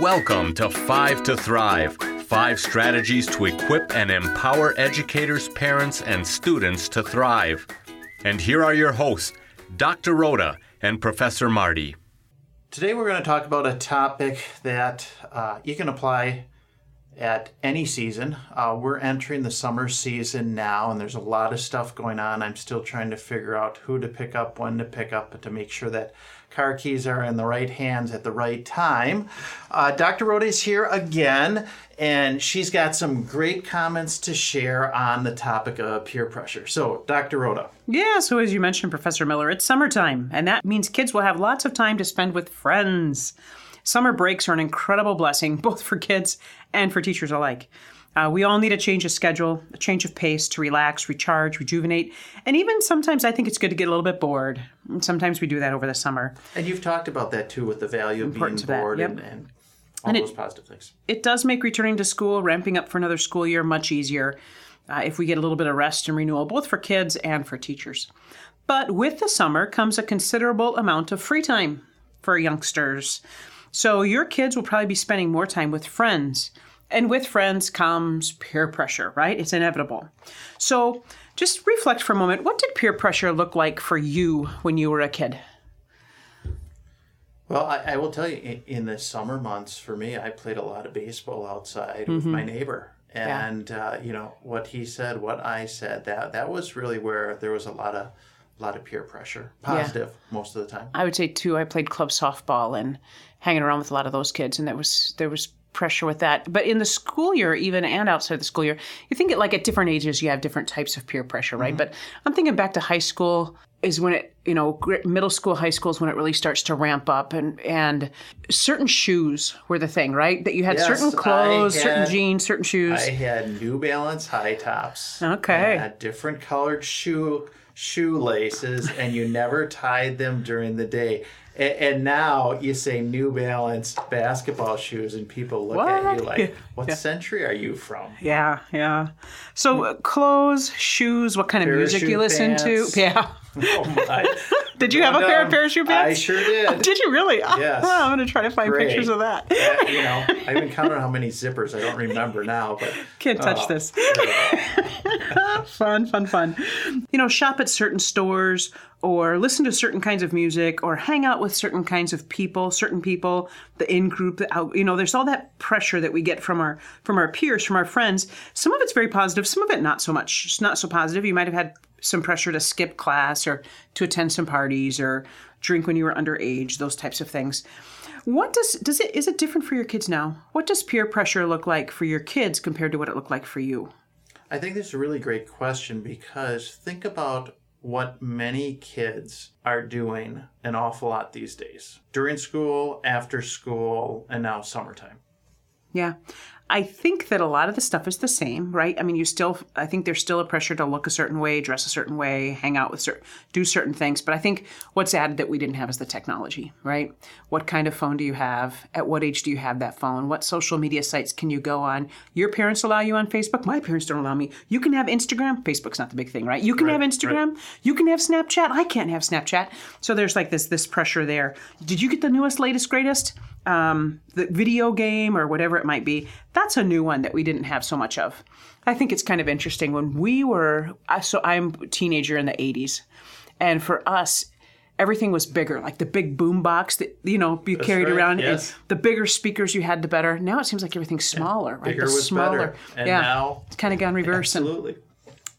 Welcome to Five to Thrive five strategies to equip and empower educators, parents, and students to thrive. And here are your hosts, Dr. Rhoda and Professor Marty. Today we're going to talk about a topic that uh, you can apply at any season. Uh, we're entering the summer season now, and there's a lot of stuff going on. I'm still trying to figure out who to pick up, when to pick up, but to make sure that car keys are in the right hands at the right time. Uh, Dr. Rhoda is here again, and she's got some great comments to share on the topic of peer pressure. So, Dr. Rhoda. Yeah, so as you mentioned, Professor Miller, it's summertime, and that means kids will have lots of time to spend with friends. Summer breaks are an incredible blessing, both for kids and for teachers alike. Uh, we all need a change of schedule, a change of pace to relax, recharge, rejuvenate, and even sometimes I think it's good to get a little bit bored. And sometimes we do that over the summer. And you've talked about that too with the value of Importance being bored yep. and, and all And it- those positive things. It does make returning to school, ramping up for another school year, much easier uh, if we get a little bit of rest and renewal, both for kids and for teachers. But with the summer comes a considerable amount of free time for youngsters. So your kids will probably be spending more time with friends. And with friends comes peer pressure, right? It's inevitable. So just reflect for a moment. What did peer pressure look like for you when you were a kid? Well, I, I will tell you, in, in the summer months, for me, I played a lot of baseball outside with my neighbor, and uh, you know what he said, what I said. That that was really where there was a lot of a lot of peer pressure, positive most of the time. I would say too. I played club softball and hanging around with a lot of those kids, and there was there was pressure with that. But in the school year, even and outside the school year, you think it like at different ages you have different types of peer pressure, right? Mm-hmm. But I'm thinking back to high school is when it you know middle school high school is when it really starts to ramp up and and certain shoes were the thing right that you had Yes, certain clothes certain jeans certain shoes I had New Balance high tops. Okay. had different colored shoe shoelaces, and you never tied them during the day. And, and now you say New Balance basketball shoes, and people look at you like, "What century are you from?" yeah yeah. So uh, clothes shoes what kind of music you listen pants. to yeah Oh my! did you have a pair of parachute pants? I sure did. Did you really? Yes. I'm going to try to find Great. pictures of that. Uh, you know, I even counted how many zippers. I don't remember now, but Can't touch oh, this. there we go. fun, fun, fun. You know, shop at certain stores or listen to certain kinds of music or hang out with certain kinds of people, certain people, the in group, the out, you know, there's all that pressure that we get from our from our peers, from our friends. Some of it's very positive, some of it not so much. It's not so positive. You might have had some pressure to skip class or to attend some parties or drink when you were underage, those types of things. What does does it is it different for your kids now? What does peer pressure look like for your kids compared to what it looked like for you? I think this is a really great question because think about what many kids are doing an awful lot these days during school, after school, and now summertime. Yeah. I think that a lot of the stuff is the same, right? I mean, you still, I think there's still a pressure to look a certain way, dress a certain way, hang out with certain, do certain things. But I think what's added that we didn't have is the technology, right? What kind of phone do you have? At what age do you have that phone? What social media sites can you go on? Your parents allow you on Facebook. My parents don't allow me. You can have Instagram. Facebook's not the big thing, right? You can have Instagram. You can have Snapchat. I can't have Snapchat. So there's like this this pressure there. Did you get the newest, latest, greatest? um, the video game or whatever it might be, that's a new one that we didn't have so much of. I think it's kind of interesting. When we were, so I'm a teenager in the 80s, and for us, everything was bigger, like the big boom box that you know you carried right, around. yes. The bigger speakers you had, the better. Now it seems like everything's smaller, right? Bigger the was better. And yeah, now- it's kind of gone reverse. And Absolutely.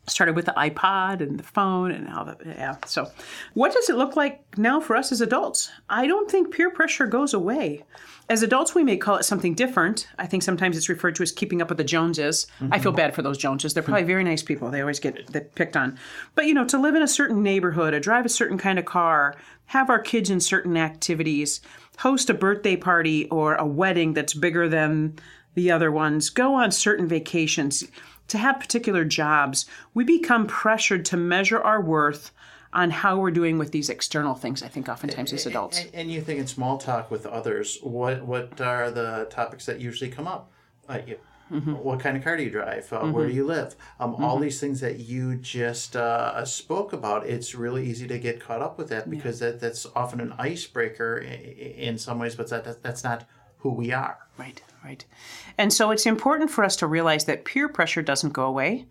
Started with the iPod and the phone and all that. Yeah. So, what does it look like now for us as adults? I don't think peer pressure goes away. As adults, we may call it something different. I think sometimes it's referred to as keeping up with the Joneses. I feel bad for those Joneses. They're probably very nice people. They always get they picked on. But you know, to live in a certain neighborhood, or drive a certain kind of car, have our kids in certain activities, host a birthday party or a wedding that's bigger than the other ones, go on certain vacations, to have particular jobs, we become pressured to measure our worth on how we're doing with these external things, I think, oftentimes as adults. And, and you think in small talk with others, what what are the topics that usually come up? Uh, you, Mm-hmm. What kind of car do you drive? Uh, Where do you live? Um, All these things that you just uh, spoke about, it's really easy to get caught up with that because that, that's often an icebreaker i- i- in some ways, but that, that that's not who we are. Right, right. And so it's important for us to realize that peer pressure doesn't go away.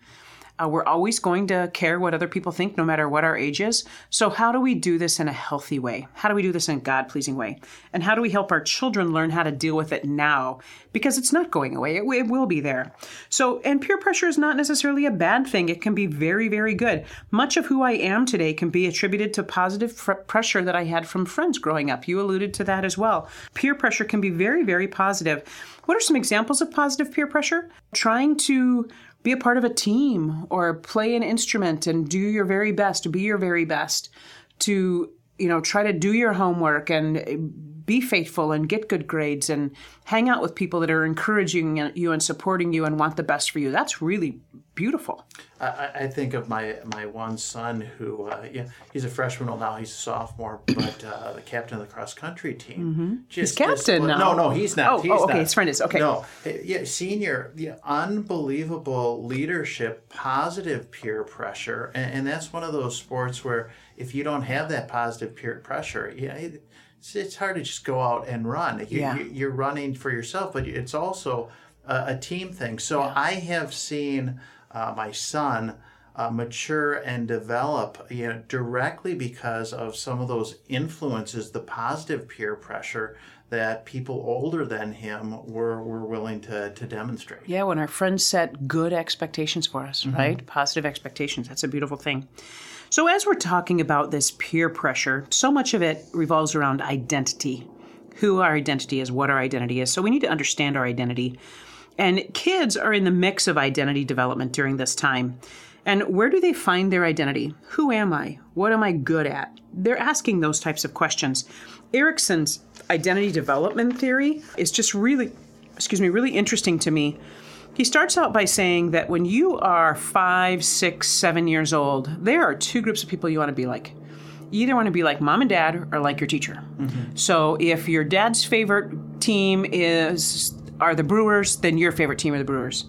Uh, we're always going to care what other people think, no matter what our age is. So, how do we do this in a healthy way? How do we do this in a God pleasing way? And how do we help our children learn how to deal with it now? Because it's not going away, it, it will be there. So, and peer pressure is not necessarily a bad thing, it can be very, very good. Much of who I am today can be attributed to positive fr- pressure that I had from friends growing up. You alluded to that as well. Peer pressure can be very, very positive. What are some examples of positive peer pressure? Trying to be a part of a team or play an instrument and do your very best, be your very best to, you know, try to do your homework and be faithful and get good grades and hang out with people that are encouraging you and supporting you and want the best for you. That's really beautiful. I, I think of my my one son who, uh, yeah, he's a freshman. Well, now he's a sophomore, but uh, the captain of the cross country team. Mm-hmm. Just, he's captain just, now. No, no, he's not. Oh, he's oh, okay. Not. His friend is okay. No, yeah, senior, yeah, unbelievable leadership, positive peer pressure, and, and that's one of those sports where if you don't have that positive peer pressure, yeah. It, it's, it's hard to just go out and run. You, Yeah. you, you're running for yourself, but it's also a, a team thing. So I have seen uh, my son uh, mature and develop, you know, directly because of some of those influences, the positive peer pressure that people older than him were, were willing to, to demonstrate. Yeah, when our friends set good expectations for us, right? Positive expectations. That's a beautiful thing. So, as we're talking about this peer pressure, so much of it revolves around identity who our identity is, what our identity is. So, we need to understand our identity. And kids are in the mix of identity development during this time. And where do they find their identity? Who am I? What am I good at? They're asking those types of questions. Erikson's identity development theory is just really, excuse me, really interesting to me. He starts out by saying that when you are five, six, seven years old, there are two groups of people you want to be like. You either want to be like mom and dad or like your teacher. Mm-hmm. So if your dad's favorite team is are the Brewers, then your favorite team are the Brewers.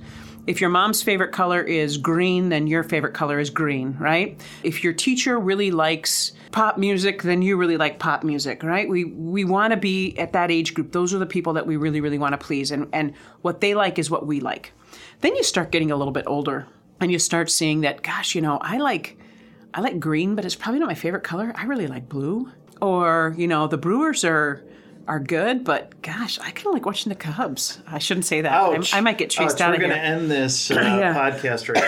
If your mom's favorite color is green, then your favorite color is green, right? If your teacher really likes pop music, then you really like pop music, right? We we want to be at that age group. Those are the people that we really really want to please and and what they like is what we like. Then you start getting a little bit older and you start seeing that gosh, you know, I like I like green, but it's probably not my favorite color. I really like blue. Or, you know, the Brewers are are good, but gosh, I kind of like watching the Cubs. I shouldn't say that. Ouch. I might get chased Ouch. out We're of here. going to end this uh, Yeah. podcast right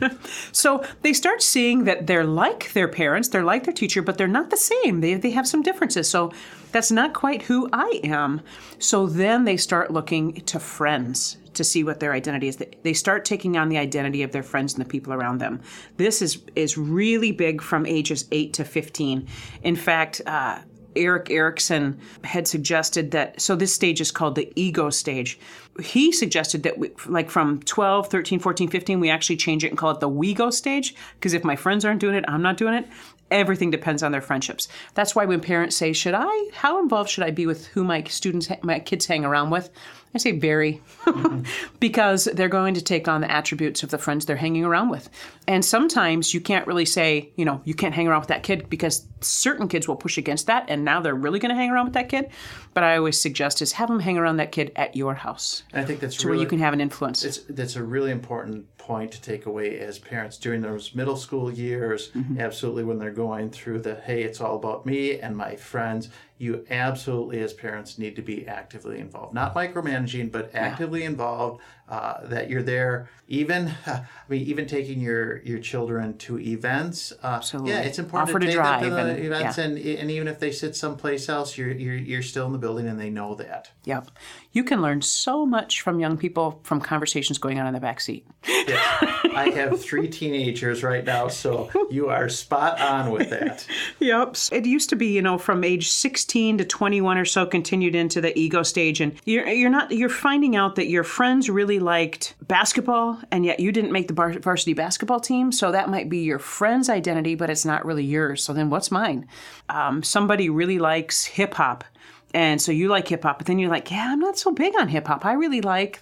now. So they start seeing that they're like their parents, they're like their teacher, but they're not the same. They, they have some differences. So that's not quite who I am. So then they start looking to friends to see what their identity is. They- They start taking on the identity of their friends and the people around them. This is is really big from ages eight to fifteen. In fact. Uh, Erik Erikson had suggested that, so this stage is called the ego stage. He suggested that, we, like from 12, 13, 14, 15, we actually change it and call it the we go stage. Because if my friends aren't doing it, I'm not doing it. Everything depends on their friendships. That's why when parents say, Should I, how involved should I be with who my students, my kids hang around with? I say very, mm-hmm. because they're going to take on the attributes of the friends they're hanging around with. And sometimes you can't really say, you know, you can't hang around with that kid because certain kids will push against that, and now they're really going to hang around with that kid. But I always suggest is have them hang around that kid at your house, I think that's so really where you can have an influence. It's, that's a really important point to take away as parents during those middle school years. Mm-hmm. Absolutely, when they're going through the hey, it's all about me and my friends. You absolutely, as parents, need to be actively involved, not micromanaging, but actively involved. Uh, that you're there, even I mean, even taking your your children to events. Uh, Absolutely. yeah, it's important Offer to to take them to the and- events, yeah. and and even if they sit someplace else, you're you're you're still in the building, and they know that. Yep. You can learn so much from young people from conversations going on in the back seat. I have three teenagers right now, so you are spot on with that. Yep. It used to be, you know, from age 16 to 21 or so continued into the ego stage and you're you're not you're finding out that your friends really liked basketball and yet you didn't make the bar- varsity basketball team, so that might be your friend's identity but it's not really yours. So then what's mine? Um, somebody really likes hip hop. And so you like hip hop, but then you're like, "Yeah, I'm not so big on hip hop. I really like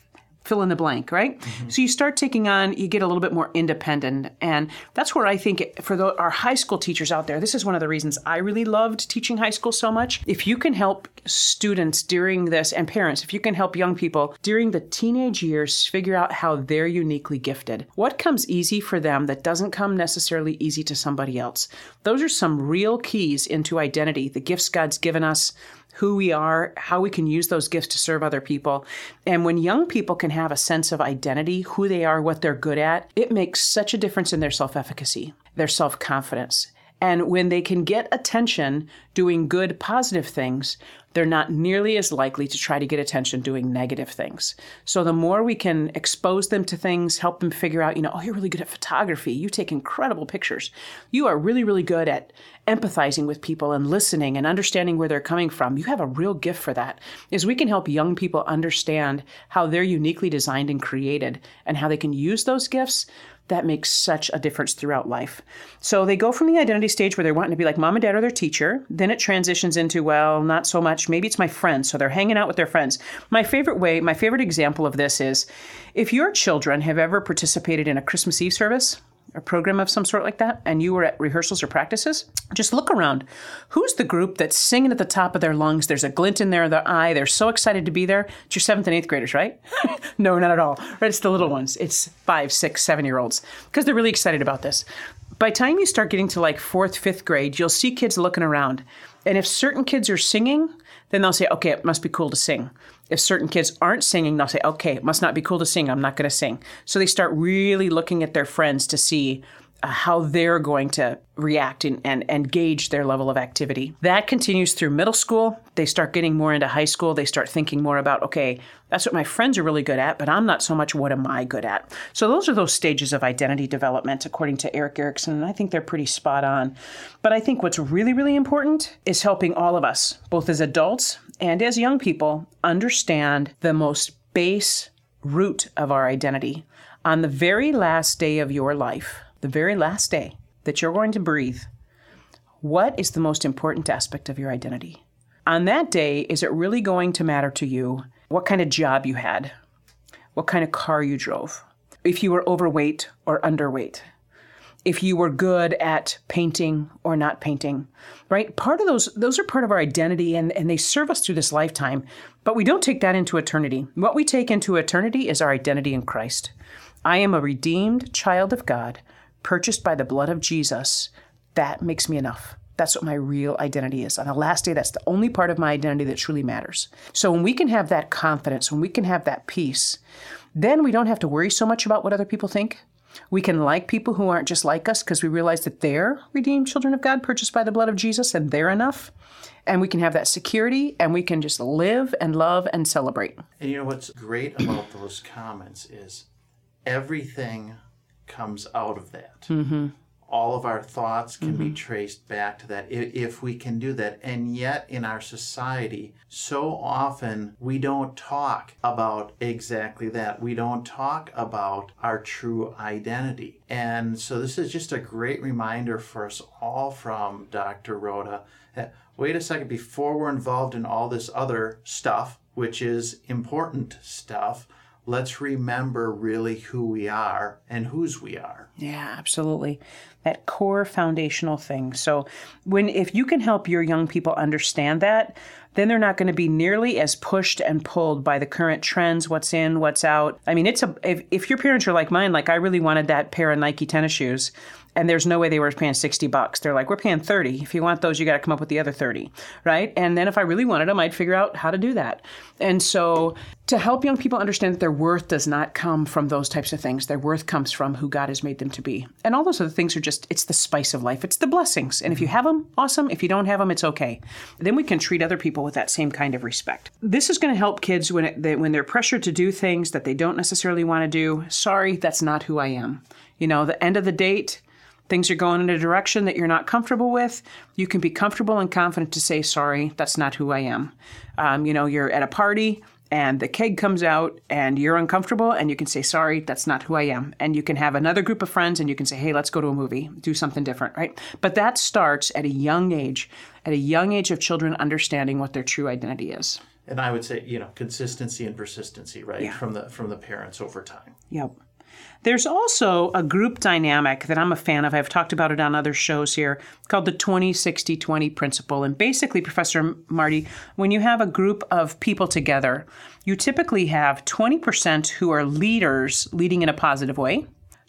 fill in the blank, right? Mm-hmm. So you start taking on, you get a little bit more independent. And that's where I think for the, our high school teachers out there, this is one of the reasons I really loved teaching high school so much. If you can help students during this and parents, if you can help young people during the teenage years figure out how they're uniquely gifted, what comes easy for them that doesn't come necessarily easy to somebody else. Those are some real keys into identity, the gifts God's given us, who we are, how we can use those gifts to serve other people. And when young people can have a sense of identity, who they are, what they're good at, it makes such a difference in their self efficacy, their self confidence. And when they can get attention doing good, positive things, they're not nearly as likely to try to get attention doing negative things. So the more we can expose them to things, help them figure out, you know, oh, you're really good at photography. You take incredible pictures. You are really, really good at empathizing with people and listening and understanding where they're coming from. You have a real gift for that. Is we can help young people understand how they're uniquely designed and created and how they can use those gifts that makes such a difference throughout life. So they go from the identity stage where they're wanting to be like mom and dad or their teacher. Then it transitions into, well, not so much. Maybe it's my friends. So they're hanging out with their friends. My favorite way, my favorite example of this is if your children have ever participated in a Christmas Eve service, a program of some sort like that, and you were at rehearsals or practices, just look around. Who's the group that's singing at the top of their lungs? There's a glint in their, their eye. They're so excited to be there. It's your seventh and eighth graders, right? no, not at all. Right? It's the little ones. It's five, six, seven year olds because they're really excited about this. By time you start getting to like fourth, fifth grade, you'll see kids looking around. And if certain kids are singing, then they'll say, okay, it must be cool to sing. If certain kids aren't singing, they'll say, okay, it must not be cool to sing. I'm not going to sing. So they start really looking at their friends to see how they're going to react and, and, and gauge their level of activity. That continues through middle school. They start getting more into high school. They start thinking more about, okay, that's what my friends are really good at, but I'm not so much what am I good at. So those are those stages of identity development, according to Erik Erikson, and I think they're pretty spot on. But I think what's really, really important is helping all of us, both as adults and as young people, understand the most base root of our identity. On the very last day of your life, the very last day that you're going to breathe, what is the most important aspect of your identity? On that day, is it really going to matter to you what kind of job you had, what kind of car you drove, if you were overweight or underweight, if you were good at painting or not painting, right? Part of those, those are part of our identity and, and they serve us through this lifetime, but we don't take that into eternity. What we take into eternity is our identity in Christ. I am a redeemed child of God purchased by the blood of Jesus, that makes me enough. That's what my real identity is. On the last day, that's the only part of my identity that truly matters. So when we can have that confidence, when we can have that peace, then we don't have to worry so much about what other people think. We can like people who aren't just like us because we realize that they're redeemed children of God, purchased by the blood of Jesus, and they're enough. And we can have that security and we can just live and love and celebrate. And you know what's great about those comments is everything comes out of that. Mm-hmm. All of our thoughts can mm-hmm. be traced back to that if we can do that. And yet, in our society, so often we don't talk about exactly that. We don't talk about our true identity. And so, this is just a great reminder for us all from Dr. Rhoda that wait a second, before we're involved in all this other stuff, which is important stuff, let's remember really who we are and whose we are. Yeah, absolutely. That core foundational thing. So when if you can help your young people understand that, then they're not going to be nearly as pushed and pulled by the current trends, what's in, what's out. I mean, it's a if, if your parents are like mine, like I really wanted that pair of Nike tennis shoes and there's no way they were paying 60 bucks. They're like, we're paying 30. If you want those, you got to come up with the other 30, right? And then if I really wanted them, I'd figure out how to do that. And so to help young people understand that their worth does not come from those types of things. Their worth comes from who God has made them to be. And all those other things are just, it's the spice of life. It's the blessings. And if you mm-hmm. have them, awesome. If you don't have them, it's okay. Then we can treat other people with that same kind of respect. This is going to help kids when, it, they, when they're pressured to do things that they don't necessarily want to do. Sorry, that's not who I am. You know, the end of the date, things are going in a direction that you're not comfortable with, you can be comfortable and confident to say, sorry, that's not who I am. Um, you know, you're at a party and the keg comes out and you're uncomfortable and you can say, sorry, that's not who I am. And you can have another group of friends and you can say, hey, let's go to a movie, do something different, right? But that starts at a young age, at a young age of children understanding what their true identity is. And I would say, you know, consistency and persistency, right, Yeah. from the from the parents over time. Yep. There's also a group dynamic that I'm a fan of. I've talked about it on other shows here called the 20 60 20 principle. And basically, Professor Marty, when you have a group of people together, you typically have 20% who are leaders leading in a positive way,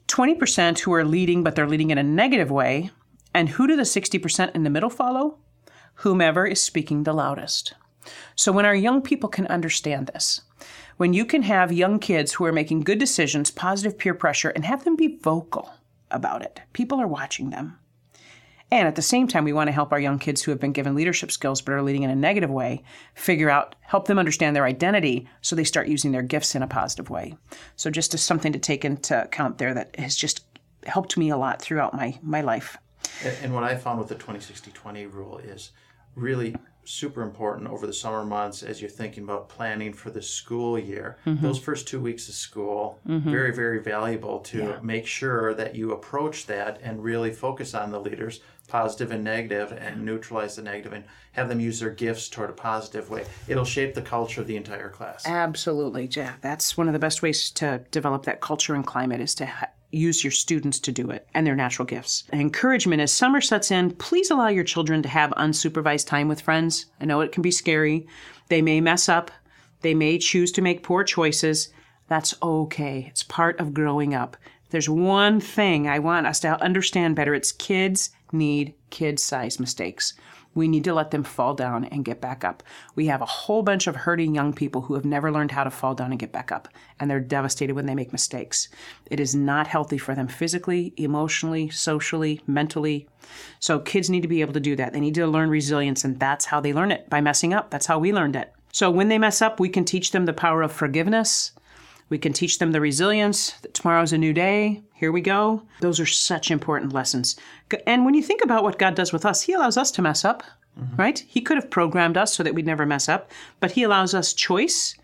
20% who are leading, but they're leading in a negative way. And who do the 60% in the middle follow? Whomever is speaking the loudest. So when our young people can understand this, when you can have young kids who are making good decisions, positive peer pressure, and have them be vocal about it, people are watching them. And at the same time, we want to help our young kids who have been given leadership skills but are leading in a negative way figure out, help them understand their identity so they start using their gifts in a positive way. So, just as something to take into account there that has just helped me a lot throughout my, my life. And, what I found with the 20 60 20 rule is really super important over the summer months as you're thinking about planning for the school year. Mm-hmm. Those first two weeks of school, mm-hmm. very, very valuable to make sure that you approach that and really focus on the leaders, positive and negative, and neutralize the negative and have them use their gifts toward a positive way. It'll shape the culture of the entire class. Absolutely, yeah. That's one of the best ways to develop that culture and climate is to ha- use your students to do it and their natural gifts. Encouragement as summer sets in, please allow your children to have unsupervised time with friends. I know it can be scary. They may mess up. They may choose to make poor choices. That's okay. It's part of growing up. There's one thing I want us to understand better. It's kids need kid-sized mistakes. We need to let them fall down and get back up. We have a whole bunch of hurting young people who have never learned how to fall down and get back up, and they're devastated when they make mistakes. It is not healthy for them physically, emotionally, socially, mentally. So kids need to be able to do that. They need to learn resilience, and that's how they learn it by messing up. That's how we learned it. So when they mess up, we can teach them the power of forgiveness. We can teach them the resilience that tomorrow's a new day. Here we go. Those are such important lessons. And when you think about what God does with us, He allows us to mess up, mm-hmm. right? He could have programmed us so that we'd never mess up, but He allows us choice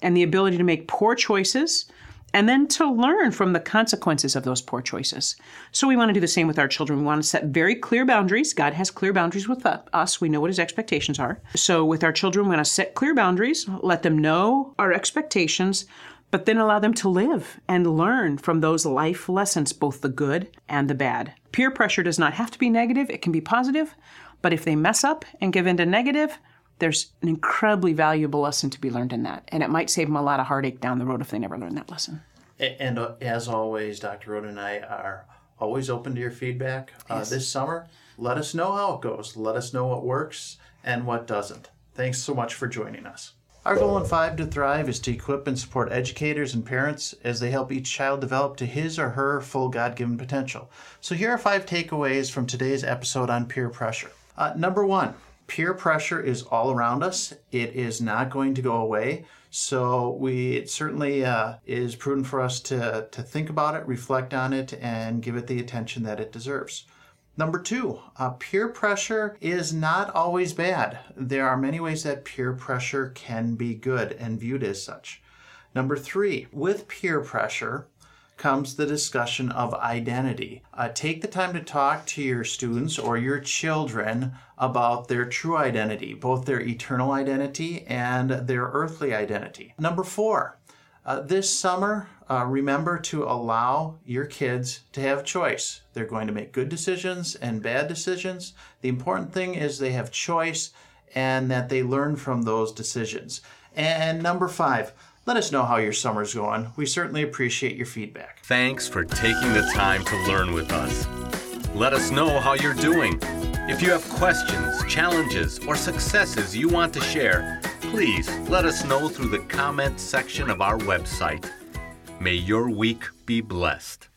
and the ability to make poor choices and then to learn from the consequences of those poor choices. So we want to do the same with our children. We want to set very clear boundaries. God has clear boundaries with us. We know what his expectations are. So with our children, we want to set clear boundaries, let them know our expectations, but then allow them to live and learn from those life lessons, both the good and the bad. Peer pressure does not have to be negative, it can be positive, but if they mess up and give in to negative, there's an incredibly valuable lesson to be learned in that. And it might save them a lot of heartache down the road if they never learn that lesson. And uh, as always, Dr. Rhoda and I are always open to your feedback. Uh, This summer, let us know how it goes. Let us know what works and what doesn't. Thanks so much for joining us. Our goal in Five to Thrive is to equip and support educators and parents as they help each child develop to his or her full God given potential. So, here are five takeaways from today's episode on peer pressure. Uh, number one, peer pressure is all around us. It is not going to go away. So we it certainly uh, is prudent for us to to think about it, reflect on it, and give it the attention that it deserves. Number two, uh, peer pressure is not always bad. There are many ways that peer pressure can be good and viewed as such. Number three, with peer pressure comes the discussion of identity. Uh, take the time to talk to your students or your children about their true identity, both their eternal identity and their earthly identity. Number four, uh, this summer, uh, remember to allow your kids to have choice. They're going to make good decisions and bad decisions. The important thing is they have choice and that they learn from those decisions. And number five, let us know how your summer's going. We certainly appreciate your feedback. Thanks for taking the time to learn with us. Let us know how you're doing. If you have questions, challenges, or successes you want to share, please let us know through the comment section of our website. May your week be blessed.